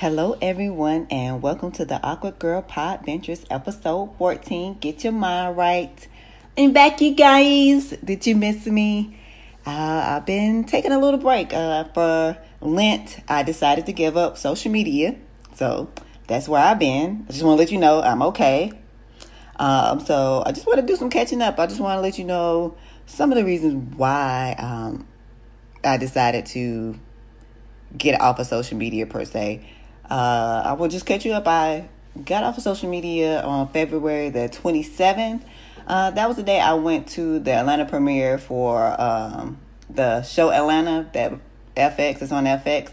Hello, everyone, and welcome to the Awkward Girl Pod Ventures episode 14. Get your mind right. I'm back, you guys. Did you miss me? Uh, I've been taking a little break. Uh, for Lent, I decided to give up social media. So that's where I've been. I just want to let you know I'm okay. Um, so I just want to do some catching up. I just want to let you know some of the reasons why um, I decided to get off of social media per se. Uh, I will just catch you up. I got off of social media on February the 27th. Uh, that was the day I went to the Atlanta premiere for um, the show Atlanta that FX is on FX.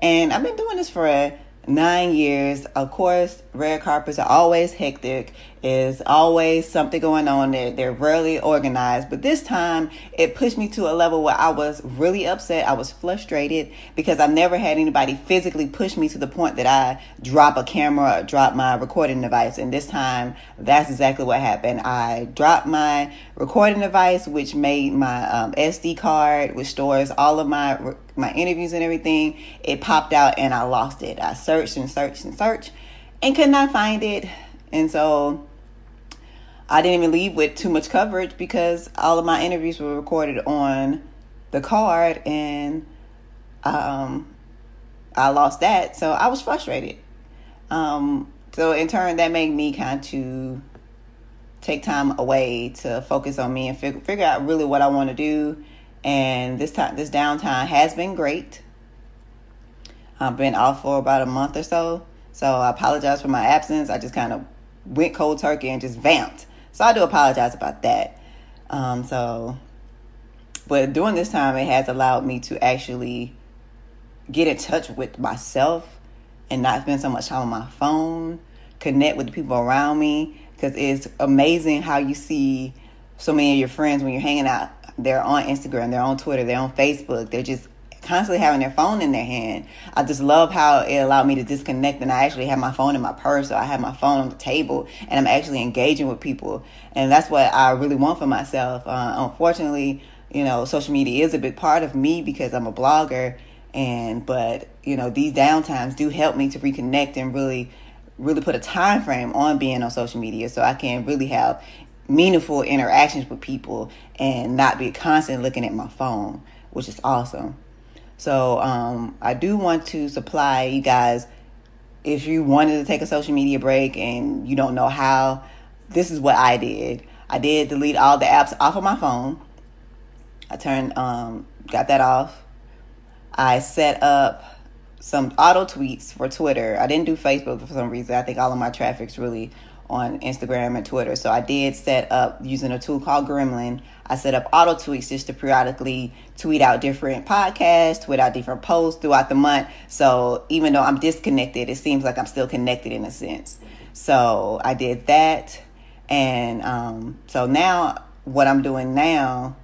And I've been doing this for nine years. Of course, red carpets are always hectic. Is always something going on there. They're rarely organized. But this time, it pushed me to a level where I was really upset. I was frustrated because I've never had anybody physically push me to the point that I drop a camera or drop my recording device. And this time, that's exactly what happened. I dropped my recording device, which made my um, SD card, which stores all of my my interviews and everything. It popped out and I lost it. I searched and searched and searched and could not find it. And so I didn't even leave with too much coverage because all of my interviews were recorded on the card and um, I lost that. So I was frustrated. Um, so in turn, that made me kind of take time away to focus on me and fig- figure out really what I want to do. And this time, this downtime has been great. I've been off for about a month or so. So I apologize for my absence. I just kind of went cold turkey and just vamped. So I do apologize about that. Um, so, but during this time, it has allowed me to actually get in touch with myself and not spend so much time on my phone, connect with the people around me. Because it's amazing how you see so many of your friends when you're hanging out. They're on Instagram, they're on Twitter, they're on Facebook. They're just constantly having their phone in their hand. I just love how it allowed me to disconnect and I actually have my phone in my purse or I have my phone on the table and I'm actually engaging with people. And that's what I really want for myself. Uh, unfortunately, you know, social media is a big part of me because I'm a blogger and but, you know, these downtimes do help me to reconnect and really really put a time frame on being on social media so I can really have meaningful interactions with people and not be constantly looking at my phone, which is awesome. So um, I do want to supply you guys if you wanted to take a social media break and you don't know how, this is what I did. I did delete all the apps off of my phone. I turned um, got that off. I set up some auto tweets for Twitter. I didn't do Facebook for some reason. I think all of my traffic's really on Instagram and Twitter. So I did set up using a tool called Gremlin. I set up auto tweets just to periodically tweet out different podcasts, tweet out different posts throughout the month. So even though I'm disconnected, it seems like I'm still connected in a sense. So I did that. And um, so now what I'm doing now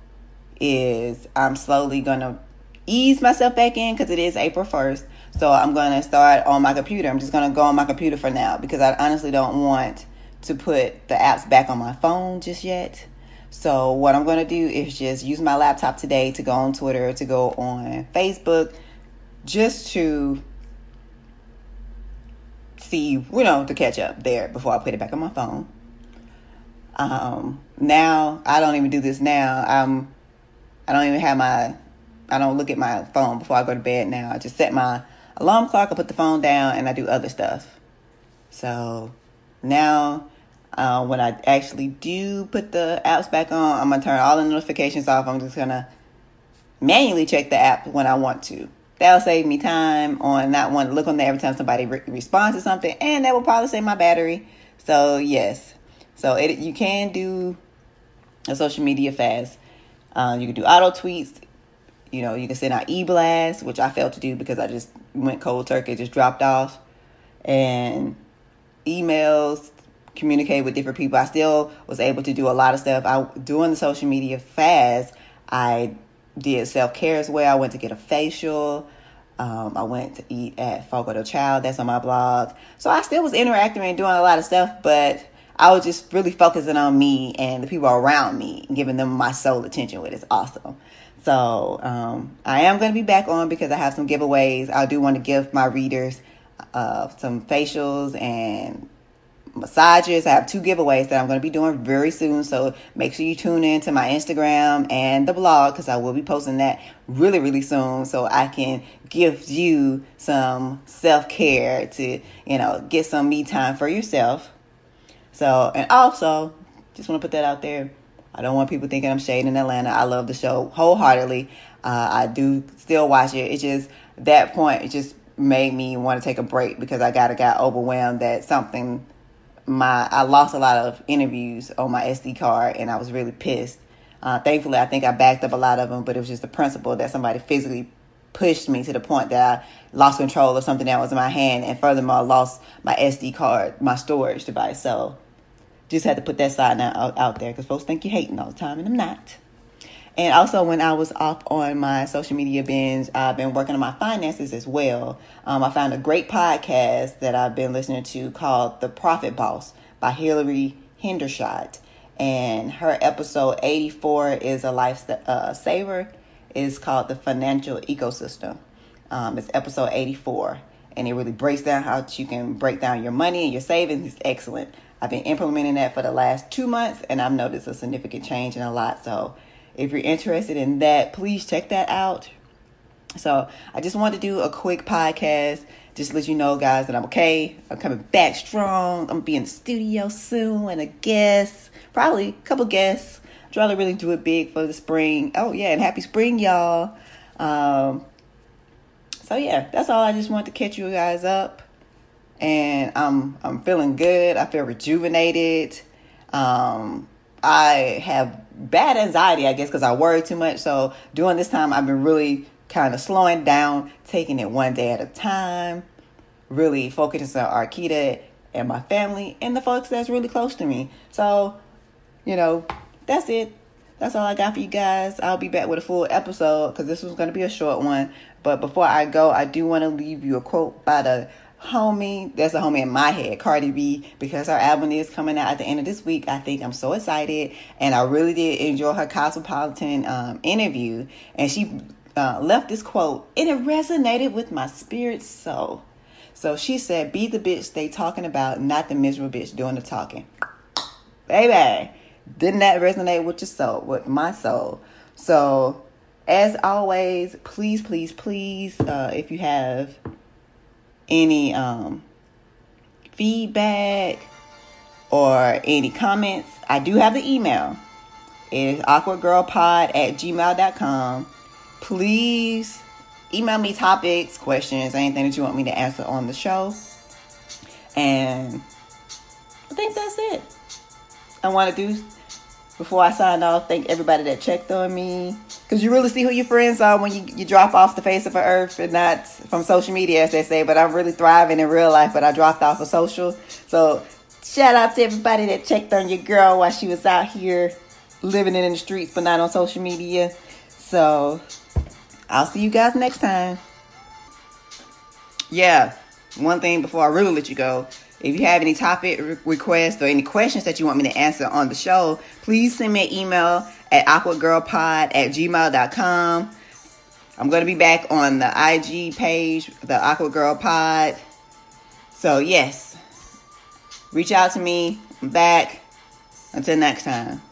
is I'm slowly going to ease myself back in because it is April 1st. So I'm going to start on my computer. I'm just going to go on my computer for now because I honestly don't want to put the apps back on my phone just yet. So what I'm going to do is just use my laptop today to go on Twitter, to go on Facebook, just to see, you know, to catch up there before I put it back on my phone. Um, now I don't even do this now. I'm, I don't even have my, I don't look at my phone before I go to bed now. I just set my alarm clock, I put the phone down, and I do other stuff. So now uh, when I actually do put the apps back on, I'm gonna turn all the notifications off. I'm just gonna manually check the app when I want to. That'll save me time on not wanting to look on there every time somebody re- responds to something, and that will probably save my battery. So yes, so it, you can do a social media fast. Uh, you can do auto tweets. You know, you can send out e-blasts, which I failed to do because I just went cold turkey, just dropped off, and emails, communicate with different people. I still was able to do a lot of stuff. I doing the social media fast. I did self care as well. I went to get a facial. Um, I went to eat at Fogo de Chão. That's on my blog. So I still was interacting and doing a lot of stuff, but I was just really focusing on me and the people around me, giving them my sole attention, which is awesome. So um, I am going to be back on because I have some giveaways. I do want to give my readers uh, some facials and massages. I have two giveaways that I'm going to be doing very soon. So make sure you tune in to my Instagram and the blog because I will be posting that really, really soon so I can give you some self care to, you know, get some me time for yourself. So, and also, just want to put that out there. I don't want people thinking I'm shading Atlanta. I love the show wholeheartedly. Uh, I do still watch it. It's just that point, it just made me want to take a break because I got got overwhelmed that something my I lost a lot of interviews on my SD card and I was really pissed. Uh, thankfully, I think I backed up a lot of them, but it was just the principle that somebody physically pushed me to the point that I lost control of something that was in my hand, and furthermore, I lost my SD card, my storage device. So, just had to put that side out, out there because folks think you're hating all the time, and I'm not. And also, when I was off on my social media binge, I've been working on my finances as well. Um, I found a great podcast that I've been listening to called The Profit Boss by Hilary Hendershott. And her episode 84 is a life uh, saver. Is called The Financial Ecosystem. Um, it's episode 84. And it really breaks down how you can break down your money and your savings. It's excellent. I've been implementing that for the last two months, and I've noticed a significant change in a lot. So if you're interested in that, please check that out. So I just wanted to do a quick podcast. Just let you know, guys, that I'm okay. I'm coming back strong. I'm gonna be in the studio soon and a guest, probably a couple guests. I'm to really do it big for the spring. Oh yeah, and happy spring, y'all. Um, so yeah, that's all. I just wanted to catch you guys up, and I'm I'm feeling good. I feel rejuvenated. Um, I have bad anxiety, I guess, because I worry too much. So during this time, I've been really kind of slowing down, taking it one day at a time, really focusing on Arkeedah and my family and the folks that's really close to me. So, you know, that's it. That's all I got for you guys. I'll be back with a full episode because this was going to be a short one. But before I go, I do want to leave you a quote by the homie, that's a homie in my head, Cardi B, because her album is coming out at the end of this week. I think I'm so excited, and I really did enjoy her Cosmopolitan um, interview, and she uh, left this quote, and it resonated with my spirit soul. So she said, "Be the bitch they talking about, not the miserable bitch doing the talking." Baby, didn't that resonate with your soul, with my soul? So, as always, please, please, please, uh, if you have any um, feedback or any comments, I do have the email. It is awkwardgirlpod at gmail.com. Please email me topics, questions, anything that you want me to answer on the show. And I think that's it. I want to do before I sign off, thank everybody that checked on me. Because you really see who your friends are when you, you drop off the face of the earth and not from social media, as they say. But I'm really thriving in real life, but I dropped off of social. So shout out to everybody that checked on your girl while she was out here living in the streets, but not on social media. So I'll see you guys next time. Yeah, one thing before I really let you go. If you have any topic requests or any questions that you want me to answer on the show, please send me an email at awkwardgirlpod at gmail.com. I'm going to be back on the IG page, the Awkward Girl Pod. So, yes, reach out to me. I'm back. Until next time.